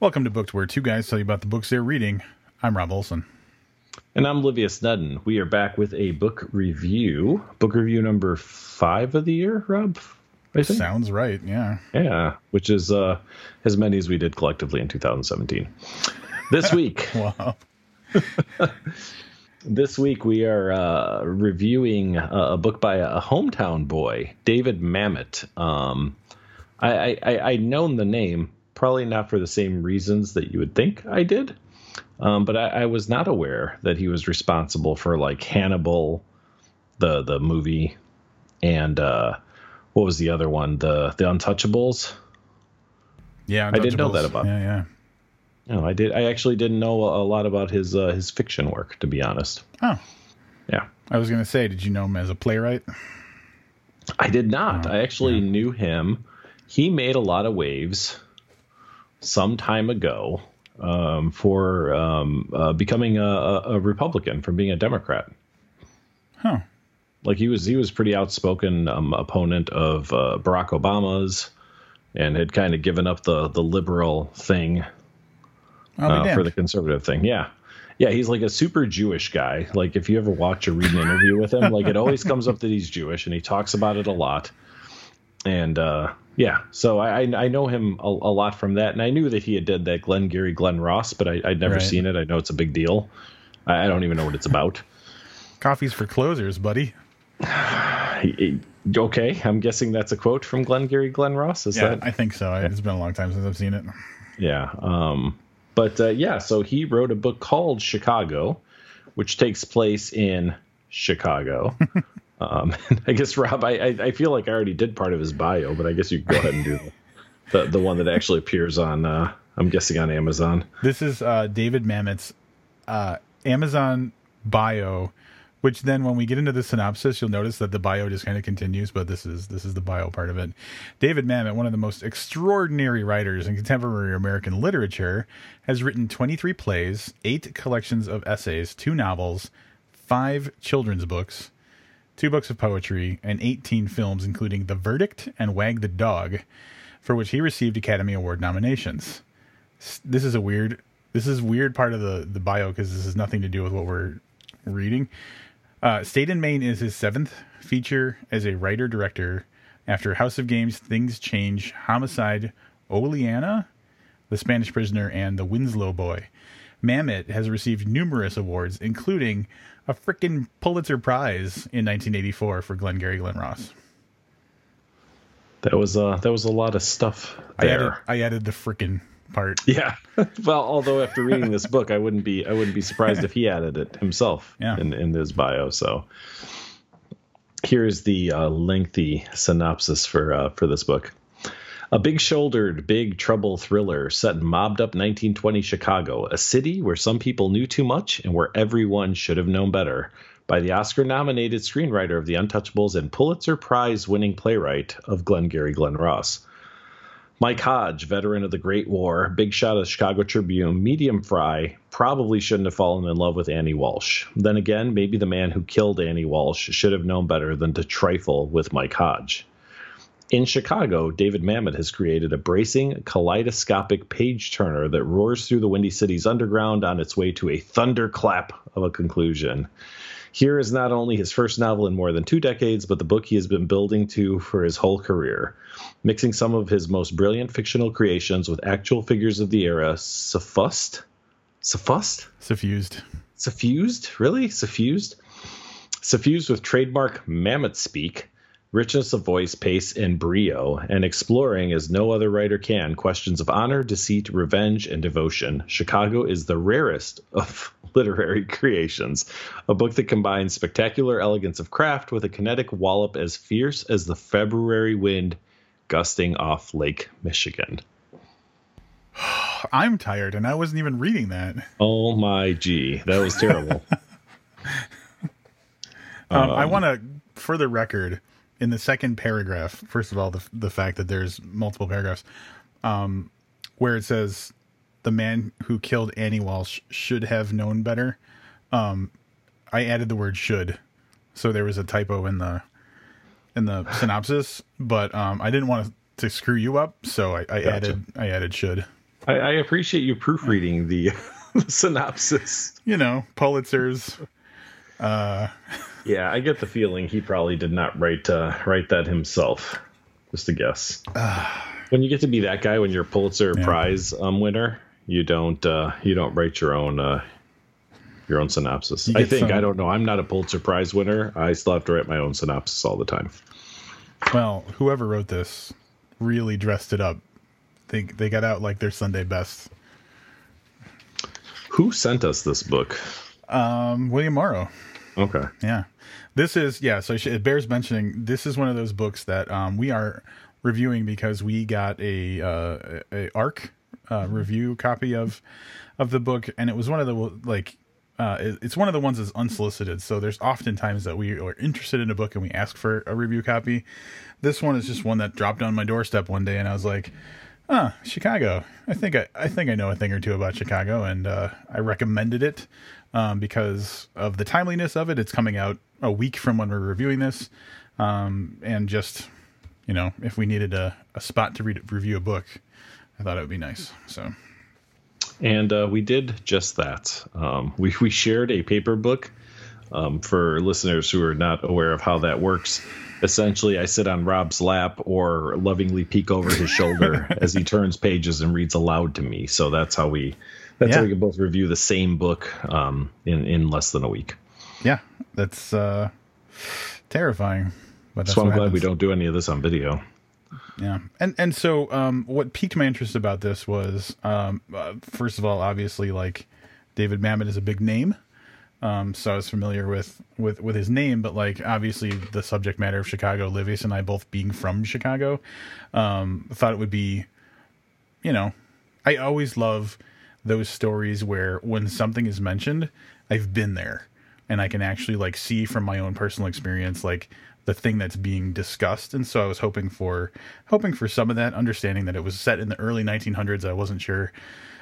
Welcome to Booked, where two guys tell you about the books they're reading. I'm Rob Olson. And I'm Livius Evans. We are back with a book review. Book review number five of the year, Rob? I think. Sounds right, yeah. Yeah, which is uh, as many as we did collectively in 2017. This week. wow. this week we are uh, reviewing a, book by a hometown boy, David Mamet. Um, I, I, i'd known the name, probably not for the same reasons that you would think I did. Um, but I, I, was not aware that he was responsible for like Hannibal, the the movie, and uh, what was the other one? The the Untouchables. Yeah, Untouchables. I didn't know that about. Yeah, yeah. No, I did. I actually didn't know a lot about his uh, his fiction work, to be honest. Oh, yeah. I was going to say, did you know him as a playwright? I did not. Oh, I actually yeah. knew him. He made a lot of waves some time ago um, for um, uh, becoming a, a, Republican from being a Democrat. Huh. Like he was, he was pretty outspoken um, opponent of uh, Barack Obama's, and had kind of given up the the liberal thing uh, for the conservative thing. Yeah. Yeah, he's like a super Jewish guy. Like if you ever watch or read an interview with him, like it always comes up that he's Jewish and he talks about it a lot. And uh, yeah, so I I know him a, a, lot from that, and I knew that he had did that Glengarry Glen Ross, but I, would never right. seen it. I know it's a big deal. I, I don't even know what it's about. Coffee's for closers, buddy. okay, I'm guessing that's a quote from Glengarry Glen Ross. Is yeah, that? I think so. It's been a long time since I've seen it. Yeah. Um, but uh, yeah, so he wrote a book called Chicago, which takes place in Chicago. um, I guess Rob, I, I feel like I already did part of his bio, but I guess you go ahead and do the, the, the one that actually appears on. Uh, I'm guessing on Amazon. This is uh, David Mamet's uh, Amazon bio which then when we get into the synopsis you'll notice that the bio just kind of continues but this is this is the bio part of it david mamet one of the most extraordinary writers in contemporary american literature has written 23 plays 8 collections of essays 2 novels 5 children's books 2 books of poetry and 18 films including the verdict and wag the dog for which he received academy award nominations this is a weird this is weird part of the the bio because this has nothing to do with what we're reading uh, State and Main is his seventh feature as a writer director after House of Games, Things Change, Homicide, Oleanna, The Spanish Prisoner, and The Winslow Boy. Mamet has received numerous awards, including a freaking Pulitzer Prize in 1984 for Glengarry Glen Ross. That was uh that was a lot of stuff there. I added, I added the freaking part. Yeah. well, although after reading this book, I wouldn't be I wouldn't be surprised if he added it himself yeah. in in his bio. So here's the uh, lengthy synopsis for uh, for this book. A big shouldered, big trouble thriller set in mobbed up 1920 Chicago, a city where some people knew too much and where everyone should have known better, by the Oscar nominated screenwriter of The Untouchables and Pulitzer Prize winning playwright of Glengarry Glen Ross. Mike Hodge, veteran of the Great War, big shot of Chicago Tribune, medium fry, probably shouldn't have fallen in love with Annie Walsh. Then again, maybe the man who killed Annie Walsh should have known better than to trifle with Mike Hodge. In Chicago, David Mamet has created a bracing, kaleidoscopic page turner that roars through the Windy City's underground on its way to a thunderclap of a conclusion. Here is not only his first novel in more than two decades, but the book he has been building to for his whole career. Mixing some of his most brilliant fictional creations with actual figures of the era, suffused? Suffused? Suffused. Suffused? Really? Suffused? Suffused with trademark Mamet speak, richness of voice, pace, and brio, and exploring as no other writer can questions of honor, deceit, revenge, and devotion. Chicago is the rarest of literary creations, a book that combines spectacular elegance of craft with a kinetic wallop as fierce as the February wind gusting off Lake Michigan. I'm tired, and I wasn't even reading that. Oh my gee, that was terrible. um, um, I want to, for the record, in the second paragraph, first of all, the the fact that there's multiple paragraphs, um, where it says the man who killed Annie Walsh should have known better. Um, I added the word should, so there was a typo in the in the synopsis, but um, I didn't want to, to screw you up, so I, I gotcha. added I added should. I, I appreciate you proofreading the, the synopsis. You know, Pulitzer's. Uh, yeah, I get the feeling he probably did not write uh, write that himself. Just a guess. when you get to be that guy, when you're a Pulitzer Yeah. Prize um, winner, you don't uh, you don't write your own uh, your own synopsis. You I think some- I don't know. I'm not a Pulitzer Prize winner. I still have to write my own synopsis all the time. well, whoever wrote this really dressed it up. They they got out like their Sunday best. Who sent us this book? Um, William Morrow. Okay. Yeah, this is yeah. So it bears mentioning. This is one of those books that um, we are reviewing because we got a uh, a arc uh, review copy of of the book, and it was one of the like. Uh, it's one of the ones that's unsolicited. So there's oftentimes that we are interested in a book and we ask for a review copy. This one is just one that dropped on my doorstep one day, and I was like, "Ah, Chicago. I think I, I think I know a thing or two about Chicago, and uh, I recommended it um, because of the timeliness of it. It's coming out a week from when we're reviewing this, um, and just you know, if we needed a, a spot to read, review a book, I thought it would be nice. So And uh, we did just that. Um, we we shared a paper book. Um, for listeners who are not aware of how that works, essentially, I sit on Rob's lap or lovingly peek over his shoulder as he turns pages and reads aloud to me. So that's how we that's how we can both review the same book um, in in less than a week. yeah, that's uh, terrifying. But that's so I'm glad we don't do any of this on video. Yeah, and and so um, what piqued my interest about this was um, uh, first of all, obviously, like David Mamet is a big name, um, so I was familiar with with with his name, but like obviously the subject matter of Chicago, Livius and I both being from Chicago, um, thought it would be, you know, I always love those stories where when something is mentioned, I've been there and I can actually like see from my own personal experience like the thing that's being discussed. And so I was hoping for hoping for some of that, understanding that it was set in the early 1900s. I wasn't sure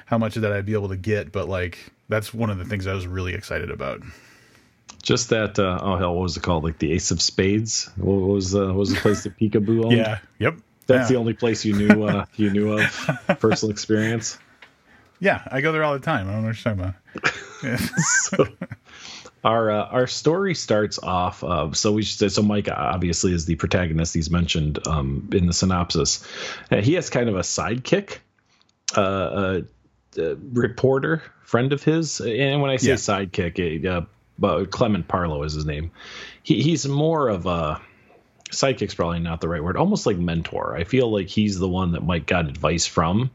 how much of that I'd be able to get, but like that's one of the things I was really excited about. Just that. Uh, oh hell, what was it called? Like the Ace of Spades. What was uh, what was the place that Peekaboo owned? Yeah. Yep. That's yeah. the only place you knew uh, you knew of personal experience. Yeah, I go there all the time. I don't know what you're talking about. Yeah. so our uh, our story starts off. Uh, so we should say so. Mike obviously is the protagonist. He's mentioned um, in the synopsis. Uh, he has kind of a sidekick, uh, a, a reporter friend of his. And when I say Yeah. sidekick, uh, uh, Clement Parlow is his name. He, he's more of a sidekick's probably not the right word. Almost like mentor. I feel like he's the one that Mike got advice from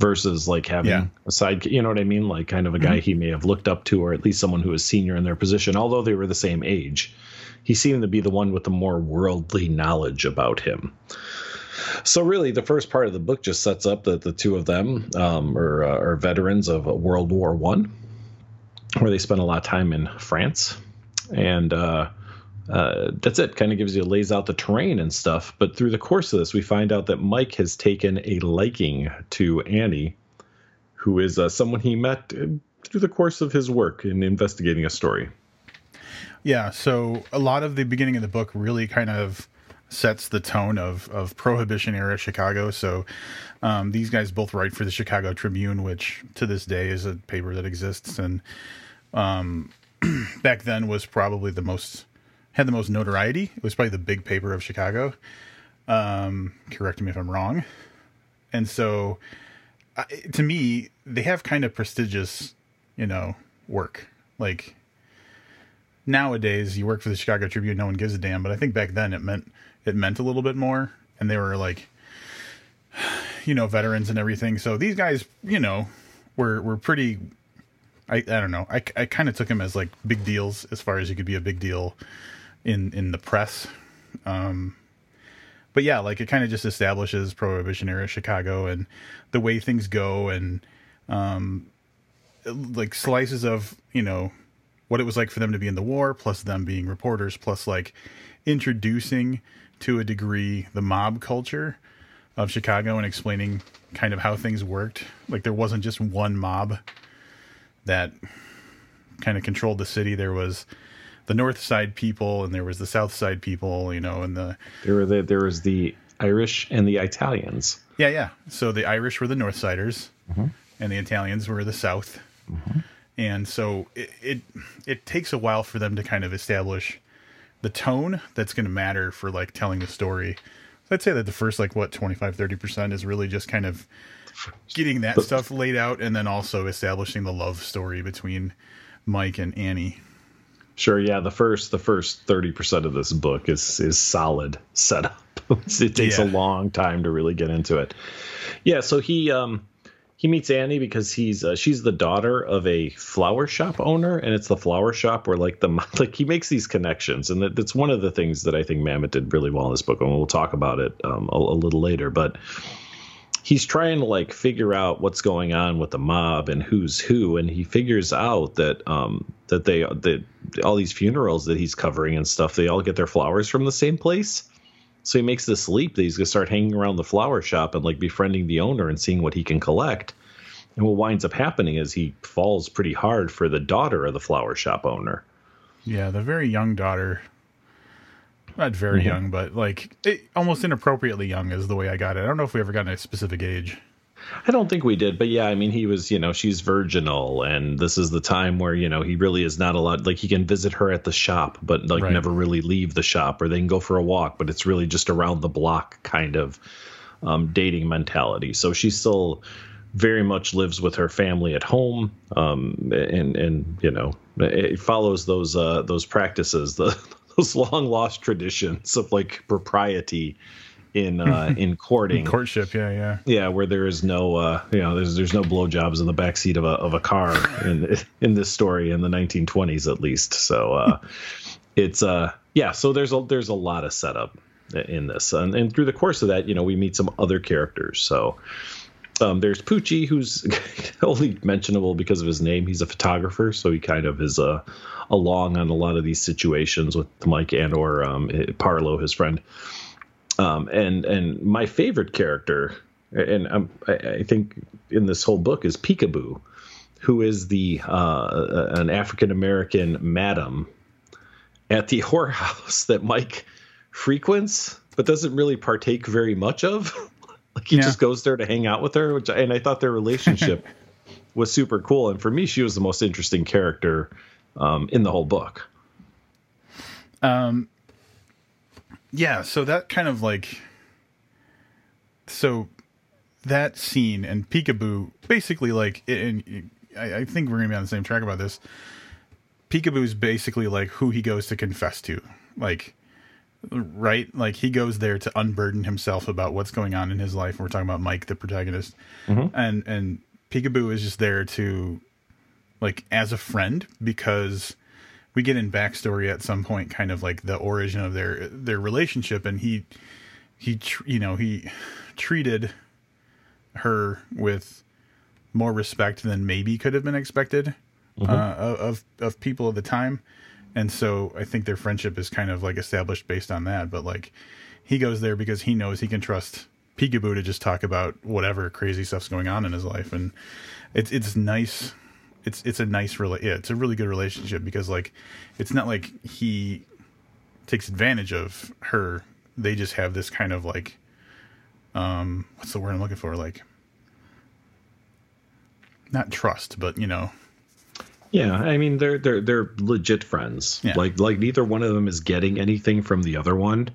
versus like having Yeah. a side you know what i mean? Like kind of a guy he may have looked up to or at least someone who was senior in their position although they were the same age. He seemed to be the one with the more worldly knowledge about him. So really the first part of the book just sets up that the two of them um, are, uh, are veterans of world war one where they spent a lot of time in france. And uh, uh, that's it. Kind of gives you lays out the terrain and stuff. But through the course of this, we find out that Mike has taken a liking to Annie, who is uh, someone he met uh, through the course of his work in investigating a story. Yeah, so a lot of the beginning of the book really kind of sets the tone of of prohibition era Chicago. So um, these guys both write for the Chicago Tribune, which to this day is a paper that exists, and um, back then was probably the most had the most notoriety. It was probably the big paper of Chicago. Um, correct me if I'm wrong. And so, I to me, they have kind of prestigious, you know, work like nowadays you work for the Chicago Tribune, no one gives a damn. But I think back then it meant it meant a little bit more, and they were like, you know, veterans and everything. So these guys, you know, were were pretty. I I don't know. I I kind of took them as like big deals as far as you could be a big deal in in the press. Um, but yeah, like it kind of just establishes prohibition era Chicago and the way things go and um, like slices of you know what it was like for them to be in the war, plus them being reporters, plus like introducing to a degree the mob culture of Chicago and explaining kind of how things worked. Like there wasn't just one mob that kind of controlled the city. There was the north side people and there was the south side people, you know, and the There were the, there was the Irish, and the Italians. Yeah, yeah. So the Irish were the North Siders, mm-hmm. and the Italians were the South. Mm-hmm. And so it, it it takes a while for them to kind of establish the tone that's going to matter for like telling the story. So I'd say that the first like what 25 30% is really just kind of getting that stuff laid out and then also establishing the love story between Mike and Annie. Sure, yeah. The first the first thirty percent of this book is is solid setup. it takes yeah. a long time to really get into it. Yeah, so he um he meets Annie because he's uh, she's the daughter of a flower shop owner, and it's the flower shop where like the like he makes these connections, and that, that's one of the things that I think Mamet did really well in this book, and we'll talk about it um, a, a little later. But he's trying to like figure out what's going on with the mob and who's who and he figures out that um that they that all these funerals that he's covering and stuff they all get their flowers from the same place. So he makes this leap that he's going to start hanging around the flower shop and like befriending the owner and seeing what he can collect. And what winds up happening is he falls pretty hard for the daughter of the flower shop owner. Yeah the very young daughter not very mm-hmm. young, but like it, almost inappropriately young is the way I got it. I don't know if we ever got a specific age. I don't think we did, but yeah, I mean, he was, you know, she's virginal, and this is the time where, you know, he really is not allowed. Like, he can visit her at the shop, but like right. never really leave the shop, or they can go for a walk, but it's really just around the block kind of um, dating mentality. So she still very much lives with her family at home, um, and and you know, it follows those uh, those practices, the those long lost traditions of like propriety in uh, in courting. Courtship yeah yeah. Yeah where there is no uh you know there's there's no blowjobs in the back seat of a of a car in in this story in the 1920s at least. So uh it's uh yeah so there's a there's a lot of setup in this. And, and through the course of that you know we meet some other characters. So um, there's Poochie, who's only mentionable because of his name. He's a photographer, so he kind of is uh, along on a lot of these situations with Mike and or um, Parlow, his friend. Um, and and my favorite character, and um, I, I, think in this whole book is Peekaboo, who is the uh, an African American madam at the whorehouse that Mike frequents, but doesn't really partake very much of. like he yeah. just goes there to hang out with her, which and I thought their relationship was super cool. And for me, she was the most interesting character um, in the whole book. Um, yeah, so that kind of like, so that scene and Peekaboo basically like, and I, I think we're gonna be on the same track about this. Peekaboo is basically like who he goes to confess to, like, right? Like he goes there to unburden himself about what's going on in his life. We're talking about Mike, the protagonist, mm-hmm. and and Peekaboo is just there to like as a friend because we get in backstory at some point kind of like the origin of their their relationship and he he you know he treated her with more respect than maybe could have been expected mm-hmm. uh, of of people at the time and so i think their friendship is kind of like established based on that but like he goes there because he knows he can trust peekaboo to just talk about whatever crazy stuff's going on in his life and it's it's nice it's it's a nice really yeah, it's a really good relationship because like it's not like he takes advantage of her. They just have this kind of like um what's the word I'm looking for? Like not trust, but you know. Yeah, I mean they're they're they're legit friends. Yeah. Like like neither one of them is getting anything from the other one.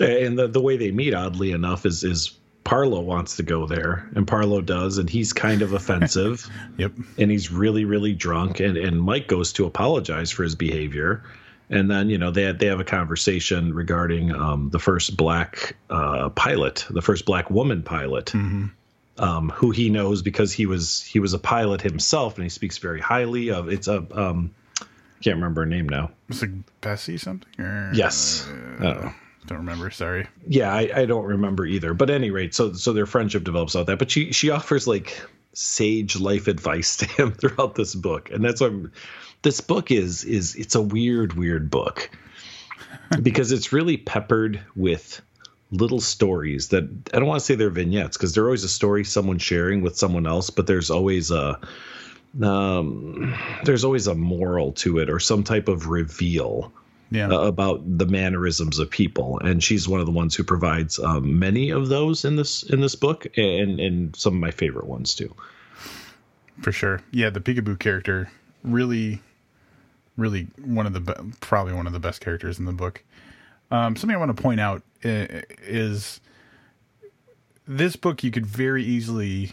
And the the way they meet, oddly enough, is is Parlow wants to go there, and Parlow does, and he's kind of offensive. yep. And he's really, really drunk, and and Mike goes to apologize for his behavior, and then you know they they have a conversation regarding um, the first black uh, pilot, the first black woman pilot. Mm-hmm. Um, who he knows because he was he was a pilot himself, and he speaks very highly of. It's a um, can't remember her name now. It's like Bessie something. Or, yes. Uh, don't remember. Sorry. Yeah, I, I don't remember either. But at any rate, so so their friendship develops out that. But she she offers like sage life advice to him throughout this book, and that's what this book is. Is it's a weird weird book because it's really peppered with little stories that I don't want to say they're vignettes because they're always a story someone sharing with someone else, but there's always a um, there's always a moral to it or some type of reveal Yeah. uh, about the mannerisms of people, and she's one of the ones who provides um, many of those in this in this book, and and some of my favorite ones too. For sure. Yeah, the Peekaboo character really, really one of the be- probably one of the best characters in the book. Um, something I want to point out is this book. You could very easily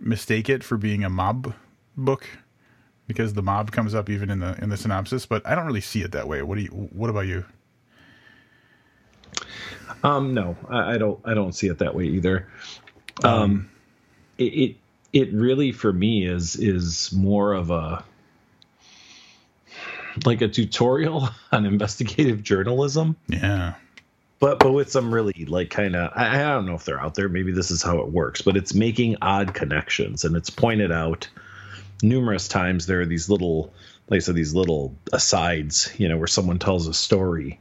mistake it for being a mob book because the mob comes up even in the in the synopsis. But I don't really see it that way. What do you? What about you? Um, no, I, I don't. I don't see it that way either. Um, it, it it really for me is is more of a like a tutorial on investigative journalism, Yeah. but but with some really like kind of I, I don't know if they're out there. Maybe this is how it works, but it's making odd connections, and it's pointed out numerous times. There are these little, like I said, these little asides, you know, where someone tells a story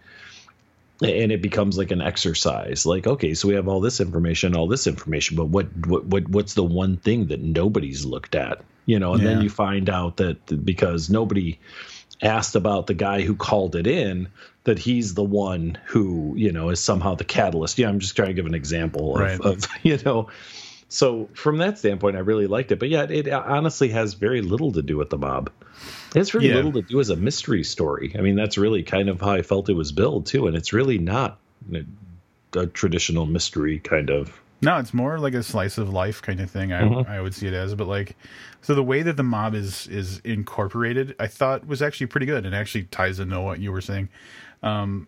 and it becomes like an exercise like okay so we have all this information all this information but what what, what what's the one thing that nobody's looked at you know and Yeah. then you find out that because nobody asked about the guy who called it in that he's the one who you know is somehow the catalyst yeah i'm just trying to give an example of, Right. of you know so from that standpoint i really liked it but yeah it honestly has very little to do with the mob it's very Yeah. little to do as a mystery story. I mean, that's really kind of how I felt it was billed too, and it's really not a traditional mystery kind of. No, it's more like a slice of life kind of thing. I Mhm. I would see it as, but like, so the way that the mob is is incorporated, I thought was actually pretty good, and actually ties into what you were saying. Um,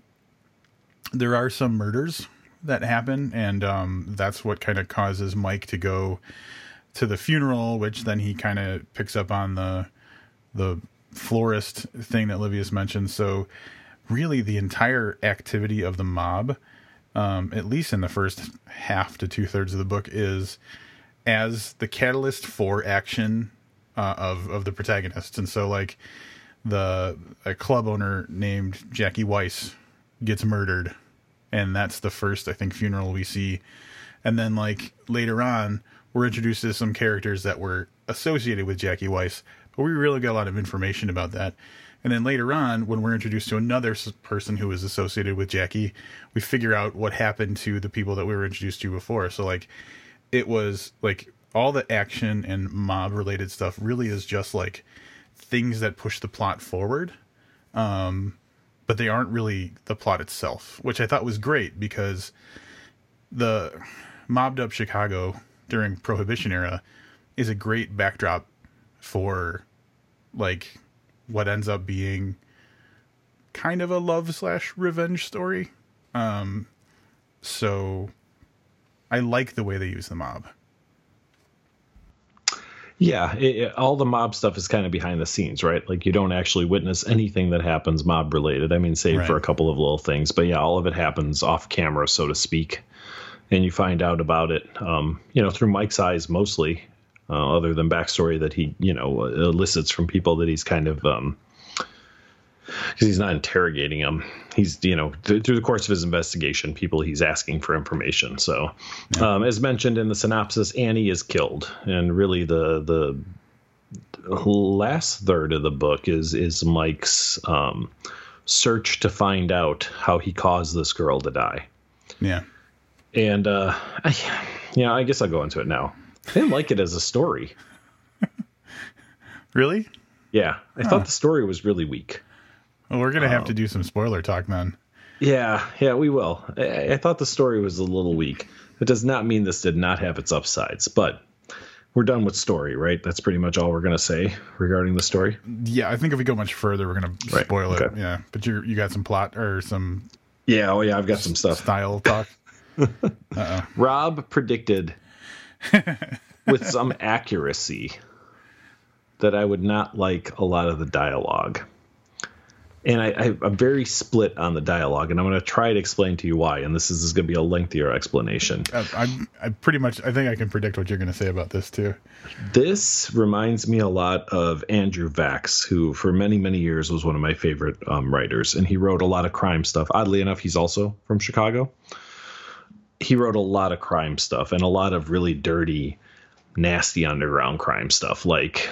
there are some murders that happen, and um, that's what kind of causes Mike to go to the funeral, which then he kind of picks up on the the florist thing that Livius mentioned. So, really, the entire activity of the mob um, at least in the first half to two thirds of the book, is as the catalyst for action uh, of of the protagonist. And so, like the a club owner named Jackie Weiss gets murdered, and that's the first I think funeral we see. And then, like later on, we're introduced to some characters that were associated with Jackie Weiss, but we really got a lot of information about that. And then later on, when we're introduced to another person who is associated with Jackie, we figure out what happened to the people that we were introduced to before. So, like, it was like all the action and mob related stuff really is just like things that push the plot forward. Um, but they aren't really the plot itself, which I thought was great because the mobbed up Chicago during Prohibition era is a great backdrop for like what ends up being kind of a love slash revenge story. Um, so I like the way they use the mob. Yeah, it, it- all the mob stuff is kind of behind the scenes, right? Like you don't actually witness anything that happens mob related. I mean, save for a couple of little things, but yeah, all of it happens off camera, so to speak. And you find out about it, um, you know, through Mike's eyes mostly, uh, other than backstory that he, you know, elicits from people that he's kind of, um, because he's not interrogating them. He's, you know, th- through the course of his investigation, people he's asking for information. So, um, as mentioned in the synopsis, Annie is killed, and really the the last third of the book is is Mike's um, search to find out how he caused this girl to die. Yeah. And uh, I, yeah, I guess I'll go into it now. I didn't like it as a story. Really? Yeah, I thought the story was really weak. Well, we're gonna have to um, do some spoiler talk then. Yeah, yeah, we will. I, I thought the story was a little weak. It does not mean this did not have its upsides, but we're done with story, right? That's pretty much all we're going to say regarding the story. Yeah, I think if we go much further, we're gonna Right, spoil it. Yeah, but you you got some plot or some Yeah, oh yeah, I've got some stuff. style talk. Rob predicted with some accuracy that I would not like a lot of the dialogue. And I, I, I'm very split on the dialogue, and I'm going to try to explain to you why. And this is, this is going to be a lengthier explanation. Uh, I I pretty much I think I can predict what you're gonna say about this too. This reminds me a lot of Andrew Vachss, who for many, many years was one of my favorite um, writers, and he wrote a lot of crime stuff. Oddly enough, he's also from Chicago. He wrote a lot of crime stuff and a lot of really dirty, nasty underground crime stuff, like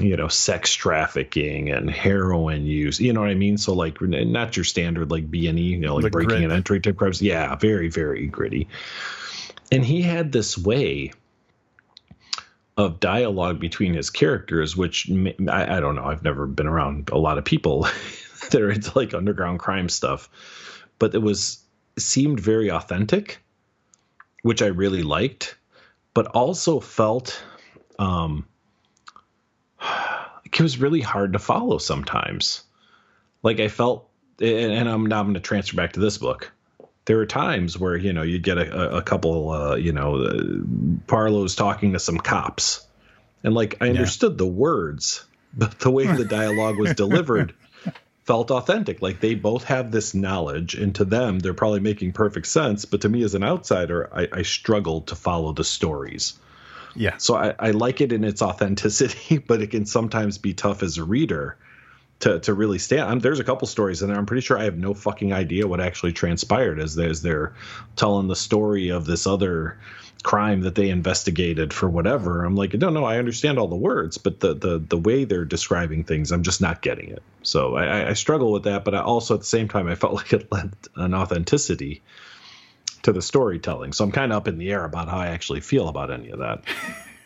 you know, sex trafficking and heroin use. You know what I mean? So like, not your standard like B and E, you know, like, breaking grit. and entry type crimes. Yeah, very very gritty. And he had this way of dialogue between his characters, which I, I don't know. I've never been around a lot of people that are into like underground crime stuff, but it was seemed very authentic, which I really liked, but also felt um, it was really hard to follow sometimes. Like I felt, and I'm now I'm going to transfer back to this book. There were times where you know you'd get a, a couple, uh, you know, uh, Parlow's talking to some cops, and like I understood yeah. the words, but the way the dialogue was delivered felt authentic. Like they both have this knowledge, and to them, they're probably making perfect sense. But to me, as an outsider, I, I struggled to follow the stories. Yeah. So I, I like it in its authenticity, but it can sometimes be tough as a reader to to really stand. I'm, there's a couple stories in there. I'm pretty sure I have no fucking idea what actually transpired as, as they're telling the story of this other crime that they investigated for whatever. I'm like, no, no, I understand all the words, but the the the way they're describing things, I'm just not getting it. So I, I struggle with that, but I also at the same time, I felt like it lent an authenticity to the storytelling. So I'm kind of up in the air about how I actually feel about any of that.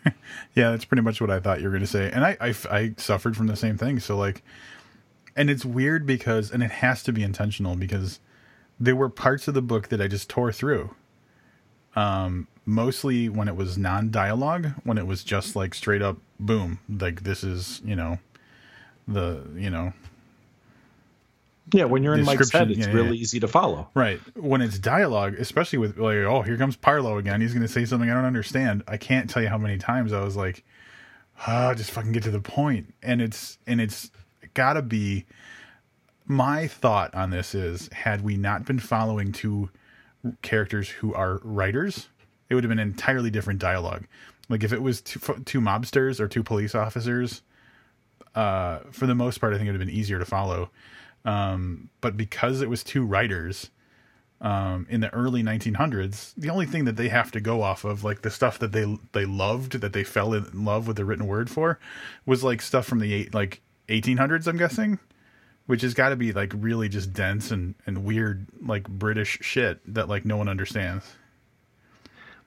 yeah, that's pretty much what I thought you were going to say, and I, I I suffered from the same thing. So like, and it's weird because, and it has to be intentional because there were parts of the book that I just tore through. Um, mostly when it was non-dialogue, when it was just like straight up boom, like this is you know the you know yeah, when you're in Mike's head, it's yeah, really yeah. easy to follow. Right. When it's dialogue, especially with like, oh, here comes Parlow again. He's going to say something I don't understand. I can't tell you how many times I was like, oh, just fucking get to the point. And it's and it's got to be. My thought on this is, had we not been following two characters who are writers, it would have been entirely different dialogue. Like if it was two, two mobsters or two police officers, uh, for the most part, I think it would have been easier to follow um, but because it was two writers um, in the early 1900s, the only thing that they have to go off of, like the stuff that they they loved, that they fell in love with the written word for, was like stuff from the eight, like 1800s. I'm guessing, which has got to be like really just dense and and weird, like British shit that like no one understands.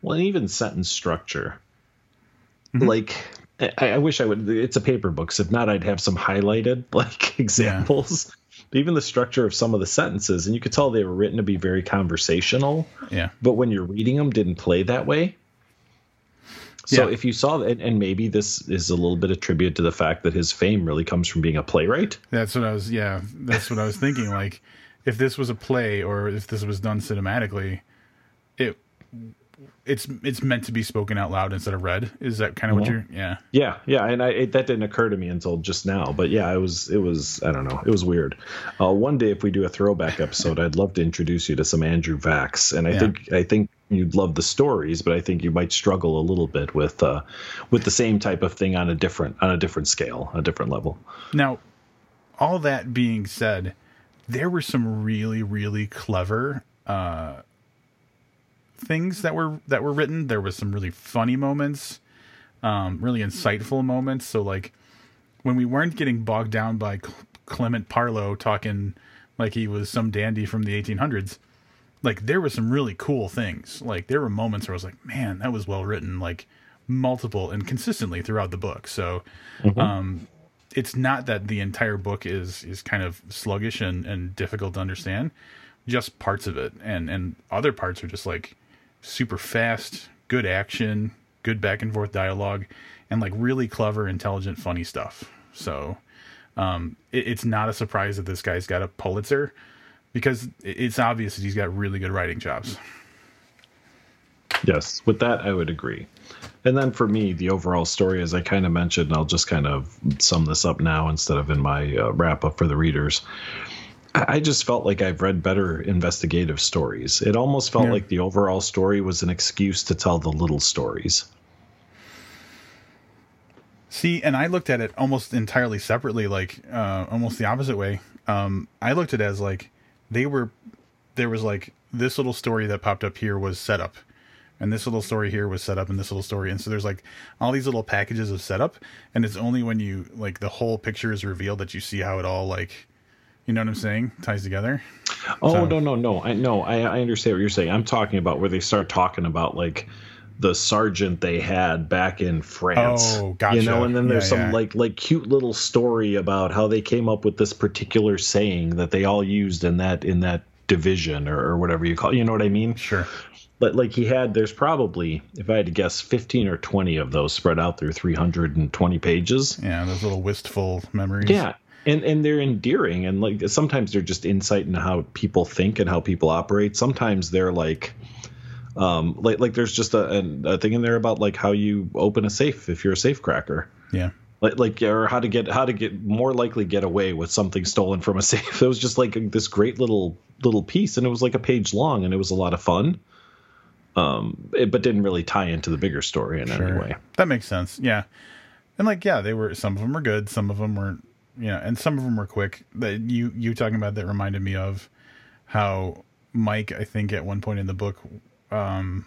Well, and even sentence structure, mm-hmm. like I, I, wish I would. It's a paper book. So if not, I'd have some highlighted like examples. Yeah even the structure of some of the sentences, and you could tell they were written to be very conversational. Yeah. But when you're reading them, didn't play that way. So yeah. if you saw that, and maybe this is a little bit of tribute to the fact that his fame really comes from being a playwright. That's what I was. Yeah, that's what I was thinking. Like, if this was a play or if this was done cinematically, it it's it's meant to be spoken out loud instead of read. Is that kind of mm-hmm. what you're? Yeah. Yeah, yeah, and I it, that didn't occur to me until just now. But yeah, it was it was I don't know, it was weird. Uh, one day if we do a throwback episode, I'd love to introduce you to some Andrew Vachss, and I yeah. think I think you'd love the stories, but I think you might struggle a little bit with uh, with the same type of thing on a different on a different scale, a different level. Now, all that being said, there were some really really clever. Uh, things that were that were written. There was some really funny moments, um, really insightful moments. So like when we weren't getting bogged down by Clement Parlow talking like he was some dandy from the 1800s, like there were some really cool things. Like there were moments where I was like, man, that was well written. Like multiple and consistently throughout the book. So, mm-hmm. um, it's not that the entire book is is kind of sluggish and, and difficult to understand. Just parts of it, and and other parts are just like super fast, good action, good back and forth dialogue, and like really clever, intelligent, funny stuff. So um, it, it's not a surprise that this guy's got a Pulitzer because it's obvious that he's got really good writing chops. Yes, with that I would agree. And then for me, the overall story, as I kind of mentioned, I'll just kind of sum this up now instead of in my uh, wrap up for the readers. I just felt like I've read better investigative stories. It almost felt yeah. like the overall story was an excuse to tell the little stories. See, and I looked at it almost entirely separately, like uh, almost the opposite way. Um, I looked at it as like they were there was like this little story that popped up here was set up. And this little story here was set up in this little story. And so there's like all these little packages of setup. And it's only when you like the whole picture is revealed that you see how it all like you know what i'm saying ties together. Oh so, no no no. I no I, I understand what you're saying. I'm talking about where they start talking about like the sergeant they had back in France. Oh, gotcha. You know, and then there's yeah, some yeah. like like cute little story about how they came up with this particular saying that they all used in that in that division or, or whatever you call it. You know what I mean? Sure. But like he had, there's probably, if I had to guess, 15 or 20 of those spread out through 320 pages. Yeah, those little wistful memories. Yeah, and and they're endearing, and like sometimes they're just insight into how people think and how people operate. Sometimes they're like um, like like there's just a, a thing in there about like how you open a safe if you're a safe cracker. Yeah. Like, like or how to get how to get more likely get away with something stolen from a safe. It was just like this great little little piece, and it was like a page long, and it was a lot of fun. Um, it, but didn't really tie into the bigger story in sure. any way. That makes sense. Yeah, and like yeah, they were some of them were good, some of them were you know, and some of them were quick. That you you talking about that reminded me of how Mike, I think at one point in the book um,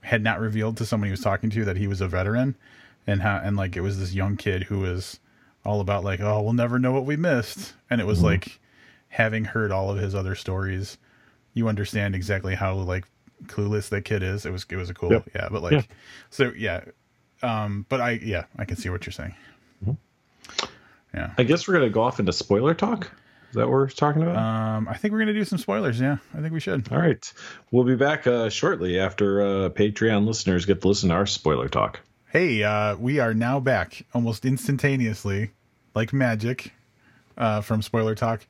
had not revealed to someone he was talking to that he was a veteran, and how and like it was this young kid who was all about like, oh, we'll never know what we missed, and it was mm-hmm. like having heard all of his other stories, you understand exactly how like clueless that kid is. It was it was a cool, yep. yeah, but like, yeah. so yeah, um, but I yeah, I can see what you're saying. Mm-hmm. Yeah, I guess we're gonna go off into spoiler talk. Is that what we're talking about? Um, I think we're going to do some spoilers. Yeah, I think we should. All right. We'll be back uh, shortly after uh, Patreon listeners get to listen to our spoiler talk. Hey, uh, we are now back almost instantaneously, like magic, uh, from spoiler talk.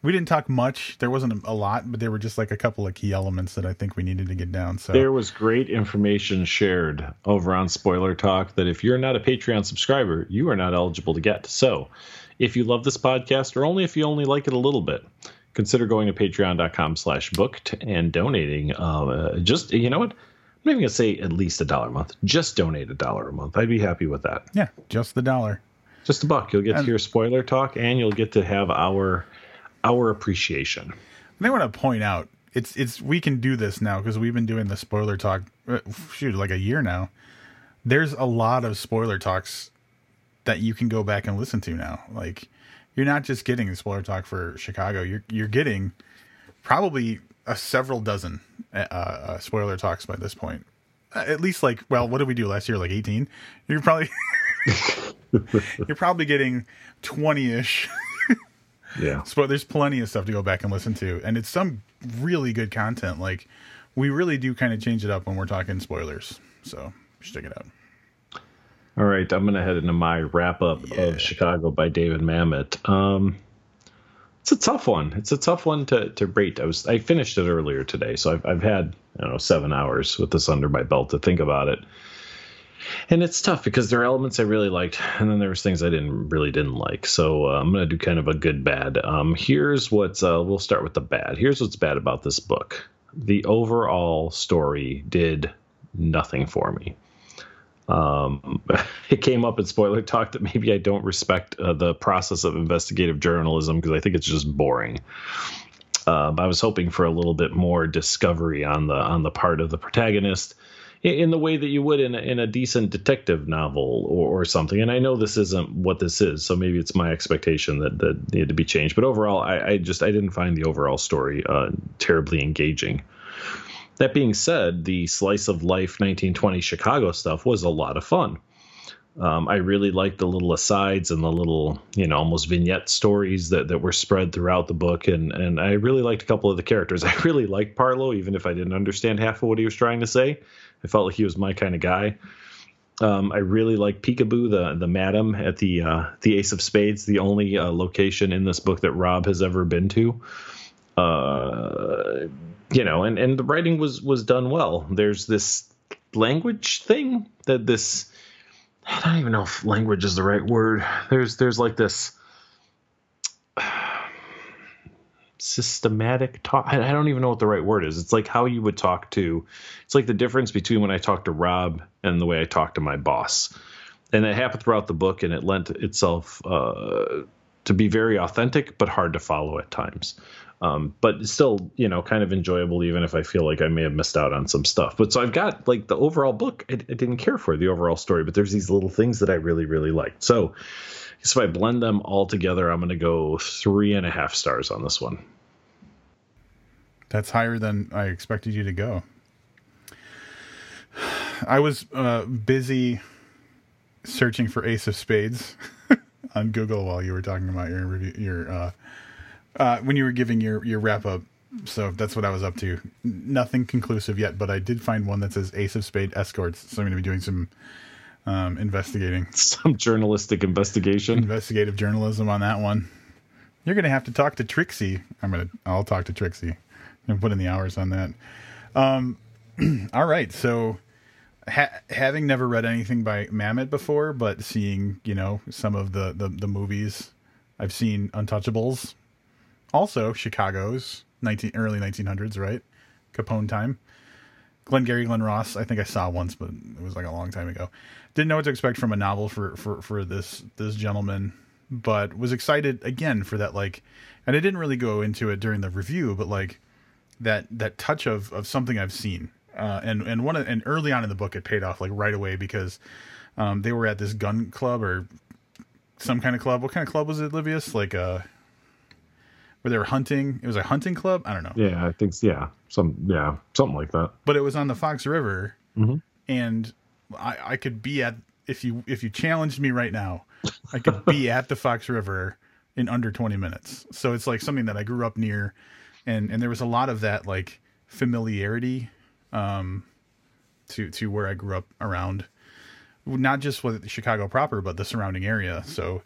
We didn't talk much. There wasn't a lot, but there were just like a couple of key elements that I think we needed to get down. So there was great information shared over on Spoiler Talk that if you're not a Patreon subscriber, you are not eligible to get. So if you love this podcast, or only if you only like it a little bit, consider going to patreon.com slash booked and donating. Uh, just, you know what? I'm not even going to say at least a dollar a month. Just donate a dollar a month. I'd be happy with that. Yeah, just the dollar. Just a buck. You'll get and, to hear spoiler talk, and you'll get to have our our appreciation. I want to point out it's it's we can do this now because we've been doing the spoiler talk uh, shoot like a year now. There's a lot of spoiler talks that you can go back and listen to now. Like you're not just getting the spoiler talk for Chicago. You're you're getting probably a several dozen uh, uh, spoiler talks by this point. Uh, at least like well, what did we do last year? Like 18. You're probably you're probably getting 20ish. yeah. So there's plenty of stuff to go back and listen to, and it's some really good content. Like we really do kind of change it up when we're talking spoilers. So check it out. All right, I'm going to head into my wrap up yeah. of Chicago by David Mamet. Um, it's a tough one. It's a tough one to, to rate. I was I finished it earlier today, so I've I've had I don't know seven hours with this under my belt to think about it, and it's tough because there are elements I really liked, and then there was things I didn't really didn't like. So uh, I'm gonna do kind of a good bad. Um, here's what's uh, we'll start with the bad. Here's what's bad about this book. The overall story did nothing for me. Um, it came up in spoiler talk that maybe I don't respect uh, the process of investigative journalism because I think it's just boring. Um, I was hoping for a little bit more discovery on the on the part of the protagonist in, the way that you would in a, in a decent detective novel or, or, something. And I know this isn't what this is, so maybe it's my expectation that that needed to be changed. But overall, I, I just I didn't find the overall story uh, terribly engaging. That being said, the slice of life 1920 Chicago stuff was a lot of fun. Um, I really liked the little asides and the little, you know, almost vignette stories that, that were spread throughout the book. And, and I really liked a couple of the characters. I really liked Parlow, even if I didn't understand half of what he was trying to say. I felt like he was my kind of guy. Um, I really like Peekaboo, the the madam at the uh, the Ace of Spades, the only uh, location in this book that Rob has ever been to. Uh, you know, and and the writing was was done well. There's this language thing that this I don't even know if language is the right word. There's there's like this systematic talk. I don't even know what the right word is. It's like how you would talk to. It's like the difference between when I talk to Rob and the way I talk to my boss, and it happened throughout the book, and it lent itself uh, to be very authentic but hard to follow at times. Um, but still, you know, kind of enjoyable, even if I feel like I may have missed out on some stuff. But so I've got like the overall book, I, I didn't care for the overall story, but there's these little things that I really, really liked. So if I blend them all together, I'm going to go three and a half stars on this one. That's higher than I expected you to go. I was uh, busy searching for Ace of Spades on Google while you were talking about your review, your uh, uh, when you were giving your your wrap up. So that's what I was up to. Nothing conclusive yet, but I did find one that says Ace of Spade escorts. So I'm going to be doing some um, investigating, some journalistic investigation, investigative journalism on that one. You're going to have to talk to Trixie. I'm going to. I'll talk to Trixie and put in the hours on that. Um, all right, so ha- having never read anything by Mamet before, but seeing you know some of the, the the movies, I've seen Untouchables, also Chicago's nineteen early nineteen hundreds, right? Capone time. Glenn Glengarry Glen Ross, I think I saw once, but it was like a long time ago. Didn't know what to expect from a novel for for for this this gentleman, but was excited again for that like, and I didn't really go into it during the review, but like that that touch of of something I've seen uh, and and one of, and early on in the book it paid off like right away because um, they were at this gun club or some kind of club. What kind of club was it, Livius? Like uh, where they were hunting. It was a hunting club. I don't know. Yeah, I think yeah, some yeah, something like that. But it was on the Fox River, mm-hmm. and I, I could be at if you if you challenged me right now, I could be at the Fox River in under 20 minutes. So it's like something that I grew up near and and there was a lot of that like familiarity um, to to where I grew up around, not just with Chicago proper, but the surrounding area. So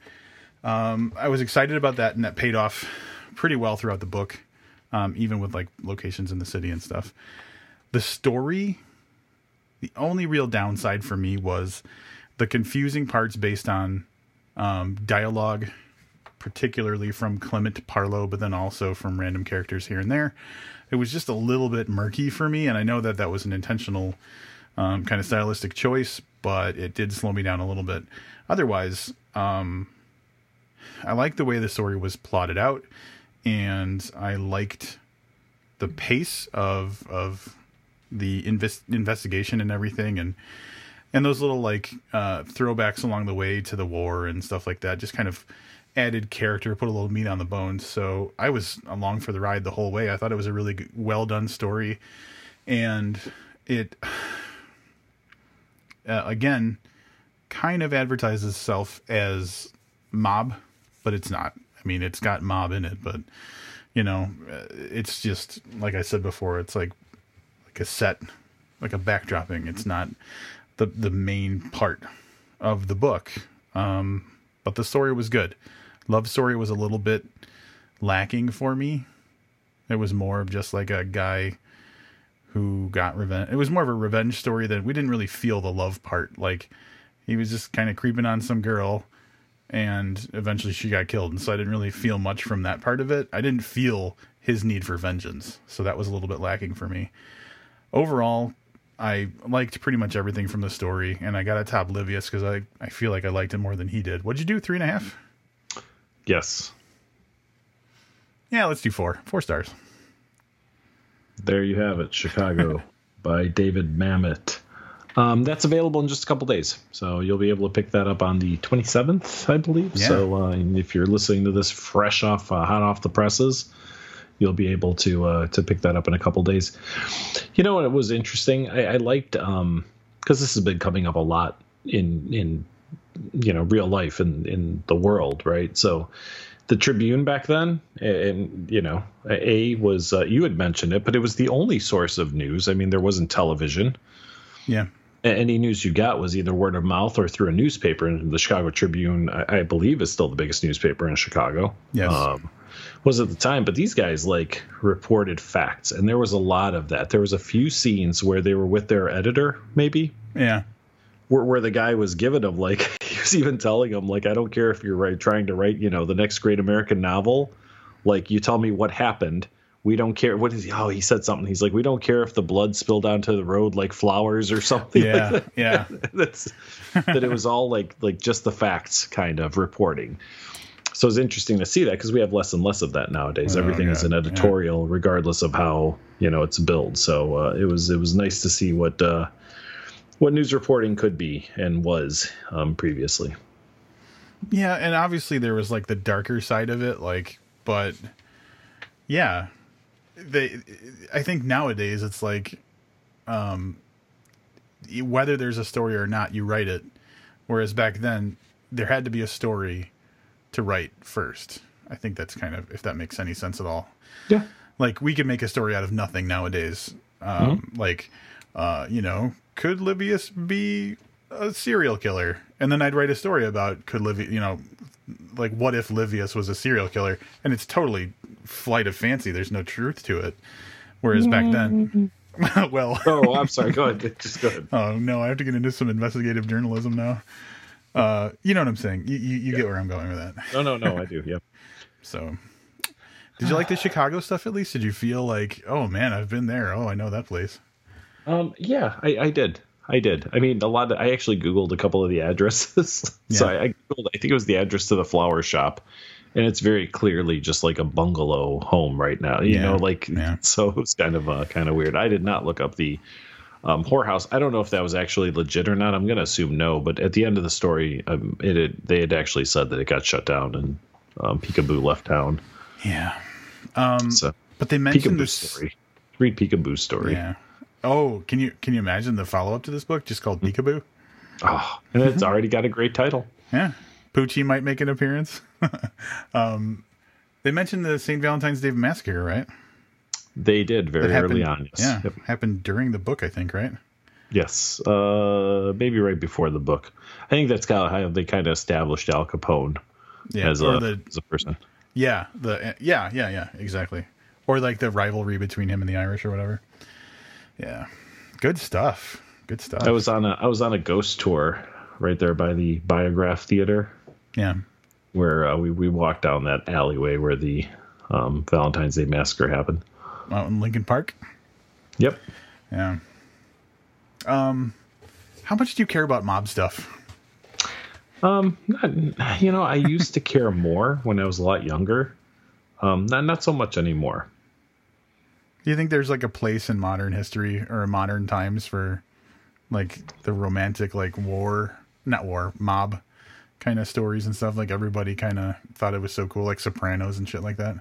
um, I was excited about that, and that paid off pretty well throughout the book, um, even with like locations in the city and stuff. The story, the only real downside for me was the confusing parts based on um, dialogue, particularly from Clement Parlow, but then also from random characters here and there it was just a little bit murky for me, and I know that that was an intentional um, kind of stylistic choice, but it did slow me down a little bit. Otherwise, um, I like the way the story was plotted out, and I liked the pace of of the invest- investigation and everything, and and those little like uh, throwbacks along the way to the war and stuff like that. Just kind of added character, put a little meat on the bones. So I was along for the ride the whole way. I thought it was a really well done story, and it uh, again kind of advertises itself as mob, but it's not. I mean, it's got mob in it, but you know, uh, it's just like I said before. It's like like a set, like a backdropping. It's not the the main part of the book. Um, but the story was good love story was a little bit lacking for me. It was more of just like a guy who got revenge. It was more of a revenge story that we didn't really feel the love part. Like he was just kind of creeping on some girl and eventually she got killed. And so I didn't really feel much from that part of it. I didn't feel his need for vengeance. So that was a little bit lacking for me. Overall, I liked pretty much everything from the story, and I got to top Livius because I, I feel like I liked it more than he did. What'd you do? Three and a half? Yes. Yeah, let's do four. Four stars. There you have it, Chicago by David Mamet. Um, that's available in just a couple days, so you'll be able to pick that up on the 27th, I believe. Yeah. So uh, if you're listening to this fresh off, uh, hot off the presses, you'll be able to uh, to pick that up in a couple days. You know what? It was interesting. I, I liked because um, this has been coming up a lot in in you know real life in in the world, right? So the Tribune back then, and you know, a was uh, you had mentioned it, but it was the only source of news. I mean, there wasn't television. Yeah. Any news you got was either word of mouth or through a newspaper. And the Chicago Tribune, I, I believe, is still the biggest newspaper in Chicago. Yes. Um, was at the time, but these guys like reported facts, and there was a lot of that. There was a few scenes where they were with their editor, maybe. Yeah where, where the guy was giving him like he was even telling him like I don't care if you're right trying to write you know the next great American novel, like you tell me what happened. We don't care. What is he? Oh, he said something. He's like, we don't care if the blood spilled onto the road like flowers or something. Yeah, like that. yeah. That's that. It was all like like just the facts kind of reporting. so it's interesting to see that because we have less and less of that nowadays. Oh, Everything is an yeah, editorial, regardless of how you know it's built. So uh, it was it was nice to see what uh, what news reporting could be and was um, previously. Yeah, and obviously there was like the darker side of it, like, but yeah, they. I think nowadays it's like, um, whether there's a story or not, you write it. Whereas back then, there had to be a story to write first. I think that's kind of if that makes any sense at all. Yeah. Like we could make a story out of nothing nowadays. Um, Like, uh, you know, could Livius be a serial killer? And then I'd write a story about could Livius, you know, like what if Livius was a serial killer? And it's totally flight of fancy. There's no truth to it. Whereas back then, well, Oh, I'm sorry. Go ahead. Just go ahead. oh no, I have to get into some investigative journalism now. Uh, you know what I'm saying? You, you, you get where I'm going with that. No, no, no. I do. Yep. So, did you like the Chicago stuff at least? Did you feel like, oh man, I've been there. Oh, I know that place. Um, yeah, I, I did. I did. I mean, a lot. Of, I actually googled a couple of the addresses. so I, I googled. I think it was the address to the flower shop, and it's very clearly just like a bungalow home right now. You Yeah, know, like yeah. so it was kind of uh, kind of weird. I did not look up the um, whorehouse. I don't know if that was actually legit or not. I'm going to assume no. But at the end of the story, um, it had, they had actually said that it got shut down and um, Peekaboo left town. Yeah. Um, So but they mentioned Peekaboo this. story. Read Peekaboo story. Yeah. Oh, can you can you imagine the follow up to this book just called Hmm. Peekaboo? Oh, and it's already got a great title. Yeah. Poochie might make an appearance. um, they mentioned the St. Valentine's Day Massacre, right? They did very That early on. Yes. Yeah. Yep. Happened during the book, I think, right? Yes. Uh, maybe right before the book. I think that's how they kind of established Al Capone Yeah. as a the as a person. yeah the yeah yeah yeah exactly. Or like the rivalry between him and the Irish or whatever. Yeah. Good stuff. Good stuff. I was on a I was on a ghost tour right there by the Biograph Theater yeah. where uh, we we walked down that alleyway where the um, Valentine's Day massacre happened. Out in Lincoln Park. Yep. Yeah. Um, how much do you care about mob stuff? Um, not, you know, I used to care more when I was a lot younger. Um, not not so much anymore. Do you think there's like a place in modern history or modern times for like the romantic, like war, not war, mob kind of stories and stuff? Like everybody kind of thought it was so cool, like Sopranos and shit like that.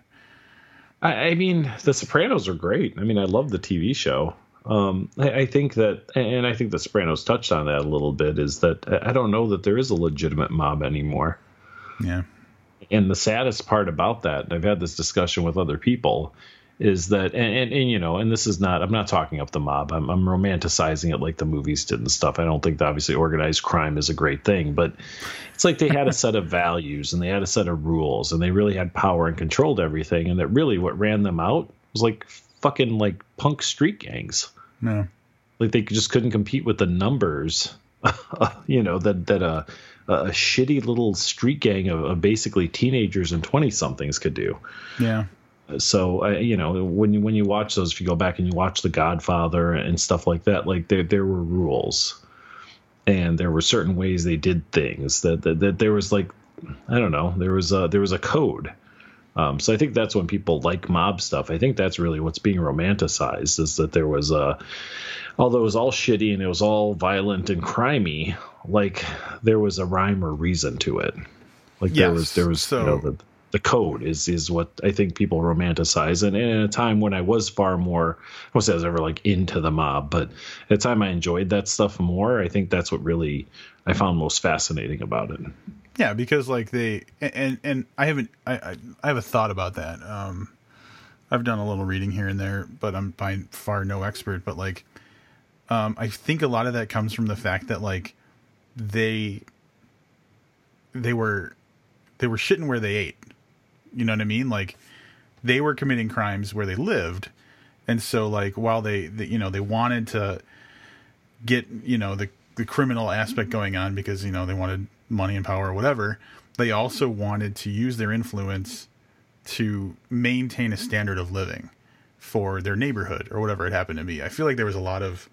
I, I mean, The Sopranos are great. I mean, I love the TV show. Um, I, I think that, and I think The Sopranos touched on that a little bit, is that I I don't know that there is a legitimate mob anymore. Yeah. And the saddest part about that, and I've had this discussion with other people, is that, and, and, and you know, and this is not, I'm not talking up the mob. I'm, I'm romanticizing it like the movies did and stuff. I don't think that obviously organized crime is a great thing, but it's like they had a set of values and they had a set of rules and they really had power and controlled everything. And that really what ran them out was like fucking like punk street gangs. No. Like they just couldn't compete with the numbers, you know, that, that uh, a, a shitty little street gang of, of basically teenagers and 20 somethings could do Yeah. So uh, you know when you when you watch those if you go back and you watch the godfather and stuff like that like there there were rules and there were certain ways they did things that that, that there was like i don't know there was a there was a code um, so I think that's when people like mob stuff. I think that's really what's being romanticized is that there was a, although it was all shitty and it was all violent and crimey, like there was a rhyme or reason to it. Like there was there was so- you know the the code is is what I think people romanticize. And, in a time when I was far more, I was ever like into the mob, but at a time I enjoyed that stuff more. I think that's what really I found most fascinating about it. Yeah, because like they and and I haven't I I, I have a thought about that. Um, I've done a little reading here and there, but I'm by far no expert. But like, um, I think a lot of that comes from the fact that like they they were they were shitting where they ate. You know what I mean? Like they were committing crimes where they lived, and so like while they, they you know they wanted to get you know the the criminal aspect going on because you know they wanted money and power or whatever they also wanted to use their influence to maintain a standard of living for their neighborhood or whatever it happened to be i feel like there was a lot of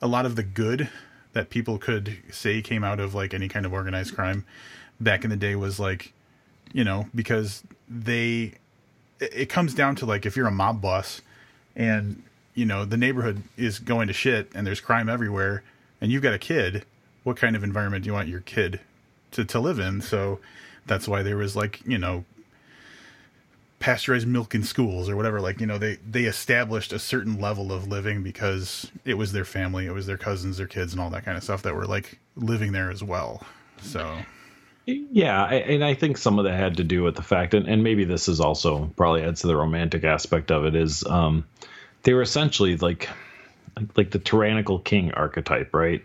a lot of the good that people could say came out of like any kind of organized crime back in the day was like you know, because they it comes down to like if you're a mob boss and you know the neighborhood is going to shit and there's crime everywhere and you've got a kid, what kind of environment do you want your kid to to live in? So that's why there was like, you know, pasteurized milk in schools or whatever like you know they they established a certain level of living because it was their family it was their cousins their kids and all that kind of stuff that were like living there as well so Yeah, and I think some of that had to do with the fact, and, and maybe this is also probably adds to the romantic aspect of it, is um, they were essentially like, like like the tyrannical king archetype, right?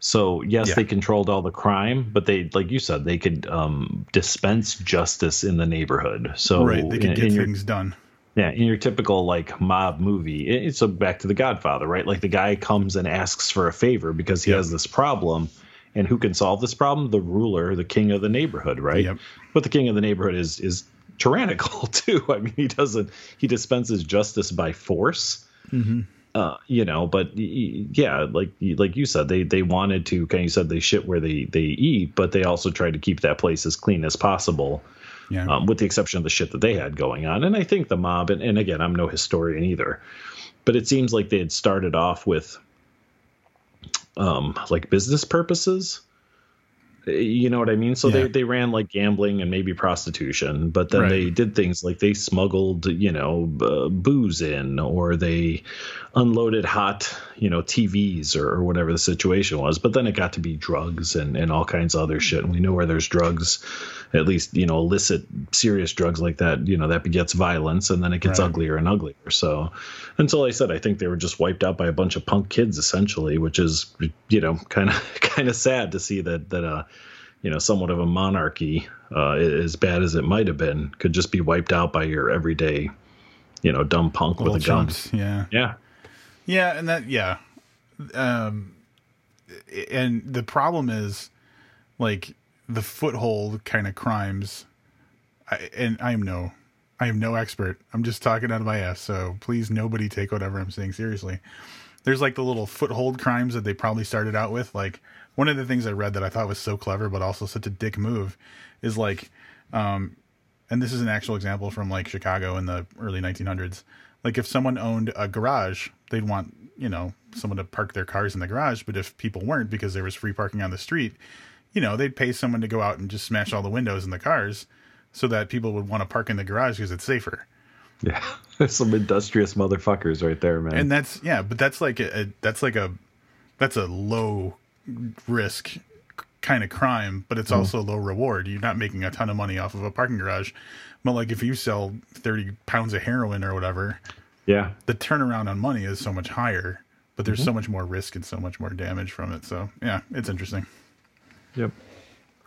So yes, Yeah. they controlled all the crime, but they, like you said, they could um, dispense justice in the neighborhood. So right they could in- get in your- things done yeah, in your typical like mob movie, it- it's so back to the Godfather, right? Like the guy comes and asks for a favor because he Yep. has this problem, and who can solve this problem? The ruler, the king of the neighborhood, right? Yep. But the king of the neighborhood is is tyrannical too. I mean, he doesn't he dispenses justice by force. Mm-hmm. Uh, you know, but yeah, like like you said, they they wanted to. Kind of you said they shit where they they eat, but they also tried to keep that place as clean as possible yeah um, with the exception of the shit that they had going on. And I think the mob, and, and again, I'm no historian either, but it seems like they had started off with um, like business purposes. You know what I mean? So Yeah. they, they ran like gambling and maybe prostitution, but then Right. they did things like they smuggled, you know, uh, booze in or they unloaded hot, you know, TVs or, or whatever the situation was. But then it got to be drugs and, and all kinds of other shit. And we know where there's drugs, at least, you know, illicit, serious drugs like that, you know, that begets violence and then it gets Right. uglier and uglier. So until I said, I think they were just wiped out by a bunch of punk kids essentially, which is, you know, kind of, kind of sad to see that, that, uh, you know, somewhat of a monarchy, uh, as bad as it might have been, could just be wiped out by your everyday, you know, dumb punk little with a gun. chunks yeah Yeah. Yeah, and that yeah. Um and the problem is like the foothold kind of crimes I, and I am no I am no expert. I'm just talking out of my ass, so please nobody take whatever I'm saying seriously. There's like the little foothold crimes that they probably started out with like one of the things I read that I thought was so clever but also such a dick move is like um and this is an actual example from like Chicago in the early 1900s. Like if someone owned a garage, they'd want, you know, someone to park their cars in the garage, but if people weren't because there was free parking on the street, you know, they'd pay someone to go out and just smash all the windows in the cars so that people would want to park in the garage because it's safer. Yeah. There's some industrious motherfuckers right there, man. And that's yeah, but that's like a, a that's like a that's a low risk kind of crime, but it's mm-hmm. also low reward. You're not making a ton of money off of a parking garage. But like if you sell 30 pounds of heroin or whatever, yeah. the turnaround on money is so much higher, but there's Mm-hmm. so much more risk and so much more damage from it. So yeah, it's interesting. Yep.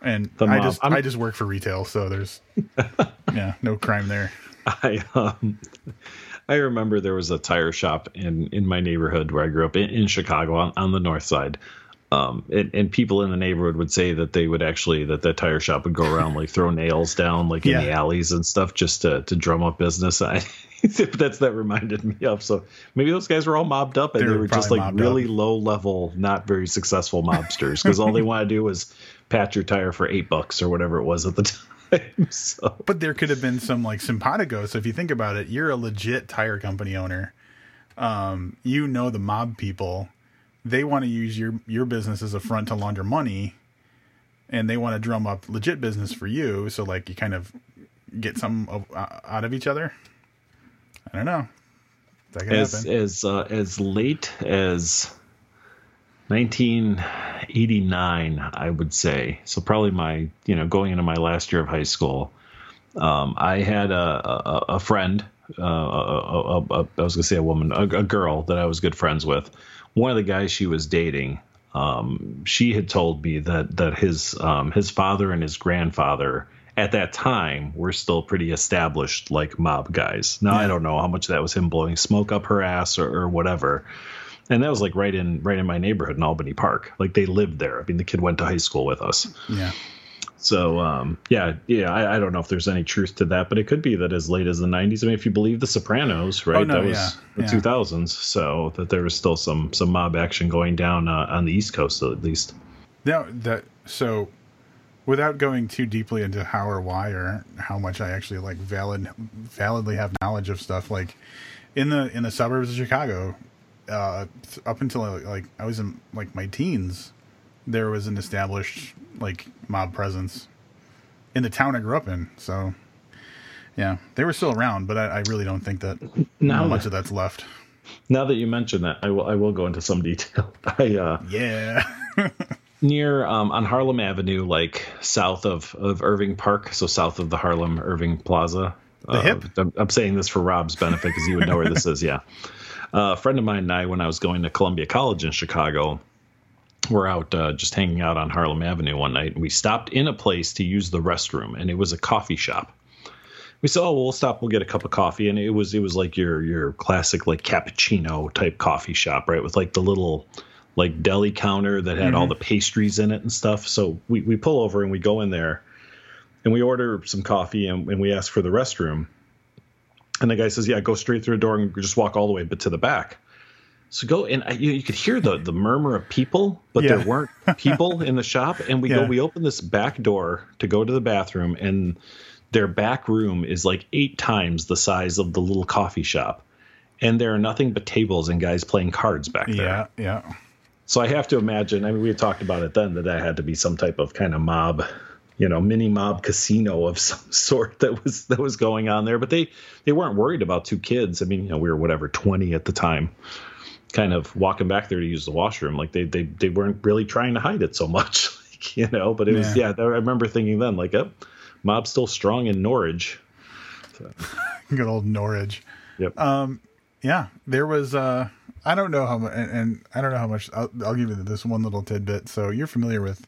And I just I'm- I just work for retail, so there's yeah, no crime there. I um I remember there was a tire shop in in my neighborhood where I grew up in, in Chicago on, on the north side. Um, and, and people in the neighborhood would say that they would actually that that tire shop would go around like throw nails down like in the alleys and stuff just to to drum up business. I that's that reminded me of. So maybe those guys were all mobbed up and They they, were were just like really up. low level, not very successful mobsters because all they want to do was patch your tire for eight bucks or whatever it was at the time. So But there could have been some like simpatico. So if you think about it, you're a legit tire company owner. Um, you know the mob people. They want to use your your business as a front to launder money, and they want to drum up legit business for you. So like you kind of get some of, uh, out of each other. I don't know. That as happen. as uh, as late as 1989 i would say so probably my you know going into my last year of high school um, i had a a, a friend uh, a, a, a, I was gonna say a woman, a, a girl that I was good friends with. One of the guys she was dating, um, she had told me that that his um, his father and his grandfather at that time were still pretty established like mob guys. Now I don't know how much that was him blowing smoke up her ass or, or whatever. And that was like right in right in my neighborhood in Albany Park. Like they lived there. I mean, the kid went to high school with us. yeah. So um, yeah, yeah, I, I don't know if there's any truth to that, but it could be that as late as the '90s. I mean, if you believe The Sopranos, right? Oh, no, that was yeah, the yeah. 2000s, so that there was still some some mob action going down uh, on the East Coast at least. No, that so without going too deeply into how or why or how much I actually like valid validly have knowledge of stuff like in the in the suburbs of Chicago uh up until like I was in like my teens there was an established like mob presence in the town I grew up in so yeah they were still around but I, I really don't think that Now much that- of that's left Now that you mention that, I will I will go into some detail. I uh, yeah near um, on Harlem Avenue, like south of of Irving Park, so south of the Harlem Irving Plaza. The uh, hip? I'm, I'm saying this for Rob's benefit because he would know where this is. Yeah, uh, a friend of mine and I, when I was going to Columbia College in Chicago, were out uh, just hanging out on Harlem Avenue one night, and we stopped in a place to use the restroom, and it was a coffee shop. We said, "Oh, well, we'll stop. We'll get a cup of coffee." And it was it was like your your classic like cappuccino type coffee shop, right? With like the little like deli counter that had all the pastries in it and stuff. So we we pull over and we go in there, and we order some coffee and, and we ask for the restroom. And the guy says, "Yeah, go straight through the door and just walk all the way, but to the back." So go and I, you, you could hear the the murmur of people, but Yeah. there weren't people in the shop. And we go, we open this back door to go to the bathroom, and their back room is like eight times the size of the little coffee shop, and there are nothing but tables and guys playing cards back there. yeah yeah So I have to imagine. I mean, we had talked about it then that that had to be some type of kind of mob, you know, mini mob casino of some sort that was that was going on there. But they they weren't worried about two kids. I mean, you know, we were whatever twenty at the time, kind of walking back there to use the washroom. Like they they they weren't really trying to hide it so much, like, you know. But it was Yeah. yeah. I remember thinking then like, oh, mob's still strong in Norridge. good old Norridge Yep. Um, yeah, there was. Uh, I don't know how much, and, and I don't know how much. I'll, I'll give you this one little tidbit. So you're familiar with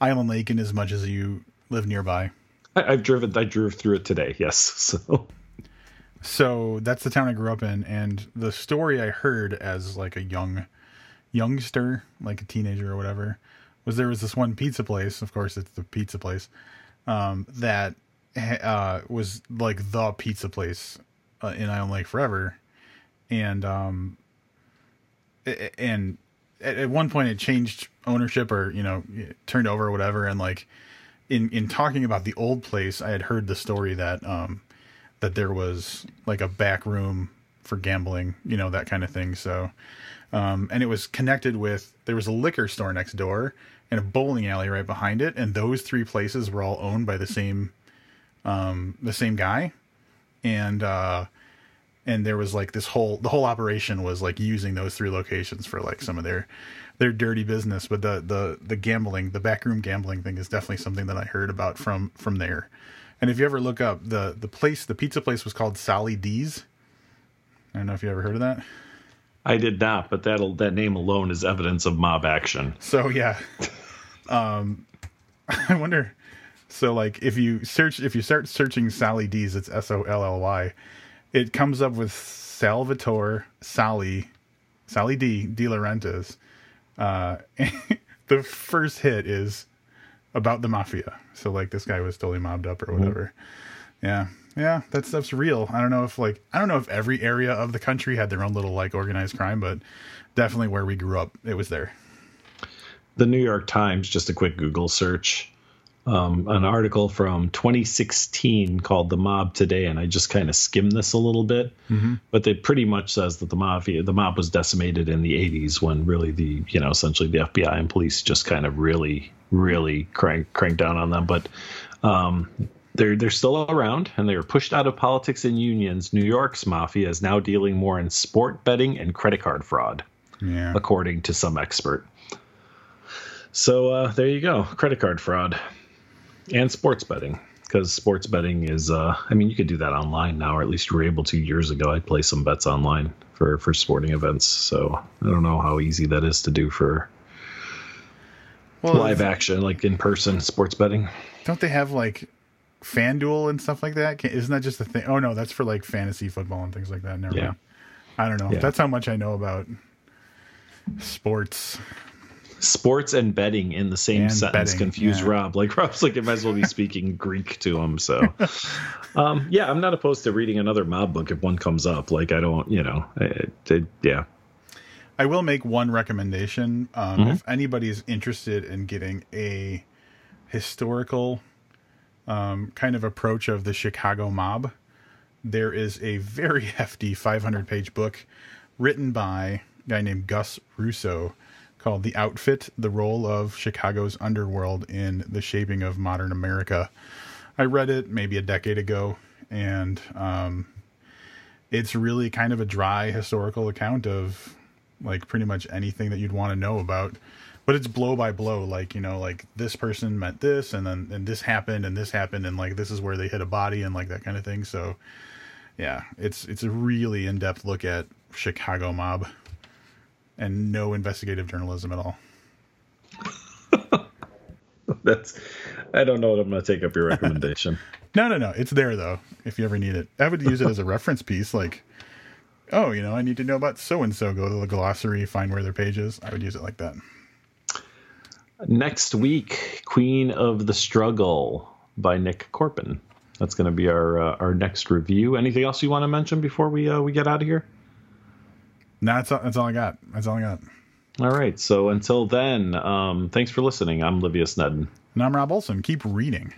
Island Lake, in as much as you live nearby. I, I've driven. I drove through it today. Yes. So So that's the town I grew up in, and the story I heard as like a young youngster, like a teenager or whatever, was there was this one pizza place. Of course, it's the pizza place um, that uh, was like the pizza place uh, in Island Lake forever, and um, and at, one point it changed ownership or you know turned over or whatever, and like in in talking about the old place, I had heard the story that um that there was like a back room for gambling, you know, that kind of thing. So, um, and it was connected with there was a liquor store next door and a bowling alley right behind it, and those three places were all owned by the same, um, the same guy, and uh, and there was like this whole the whole operation was like using those three locations for like some of their their dirty business. But the the the gambling, the backroom gambling thing is definitely something that I heard about from from there. And if you ever look up the the place, the pizza place was called Solly D's. I don't know if you ever heard of that. I did not, but that that name alone is evidence of mob action. So yeah, um, I wonder. So like, if you search, if you start searching Solly D's, it's S O L L Y. It comes up with Salvatore Solly, Sally D De Laurentiis. Uh, the first hit is about the mafia. So like, this guy was totally mobbed up or whatever. Yeah, yeah, that stuff's real. I don't know if like, I don't know if every area of the country had their own little like organized crime, but definitely where we grew up, it was there. the New York Times, just a quick Google search, um, an article from 2016 called "The Mob Today," and I just kind of skimmed this a little bit, but it pretty much says that the mafia, the mob was decimated in the 80s when really the, you know, essentially the FBI and police just kind of really, really crank crank down on them, but. Um, they're, they're still around and they were pushed out of politics and unions. New York's mafia is now dealing more in sport betting and credit card fraud Yeah. according to some expert. So uh, there you go, credit card fraud and sports betting. Because sports betting is, uh, I mean, you could do that online now, or at least you were able to years ago. I'd play some bets online for for sporting events. So I don't know how easy that is to do for Well, live action, like in person sports betting. don't they have like FanDuel and stuff like that? Can, isn't that just a thing? Oh no, that's for like fantasy football and things like that. Never Yeah. mind. I don't know. Yeah. That's how much I know about sports. Sports and betting in the same And sentence betting, confuse yeah. Rob. Like Rob's like, it might as well be speaking Greek to him. So, um, yeah, I'm not opposed to reading another mob book if one comes up. Like, I don't, you know, it, it, yeah. I will make one recommendation. Um, Mm-hmm. If anybody's interested in getting a historical um, kind of approach of the Chicago mob, there is a very hefty 500 page book written by a guy named Gus Russo called The Outfit The Role of Chicago's Underworld in the Shaping of Modern America. I read it maybe a decade ago, and um, it's really kind of a dry historical account of like pretty much anything that you'd want to know about but it's blow by blow like you know like this person meant this and then and this happened and this happened and like this is where they hit a body and like that kind of thing so yeah it's it's a really in-depth look at chicago mob and no investigative journalism at all. That's i don't know what i'm going to take up your recommendation. No no no it's there though if you ever need it. I would use it as a reference piece like oh you know i need to know about so and so go to the glossary find where their page is i would use it like that Next week, Queen of the Struggle by Nik Korpon. That's going to be our uh, our next review. Anything else you want to mention before we uh, we get out of here? No, that's all, that's all I got. That's all I got. All right. So until then, um, thanks for listening. I'm Livius Evans. And I'm Rob Olson. Keep reading.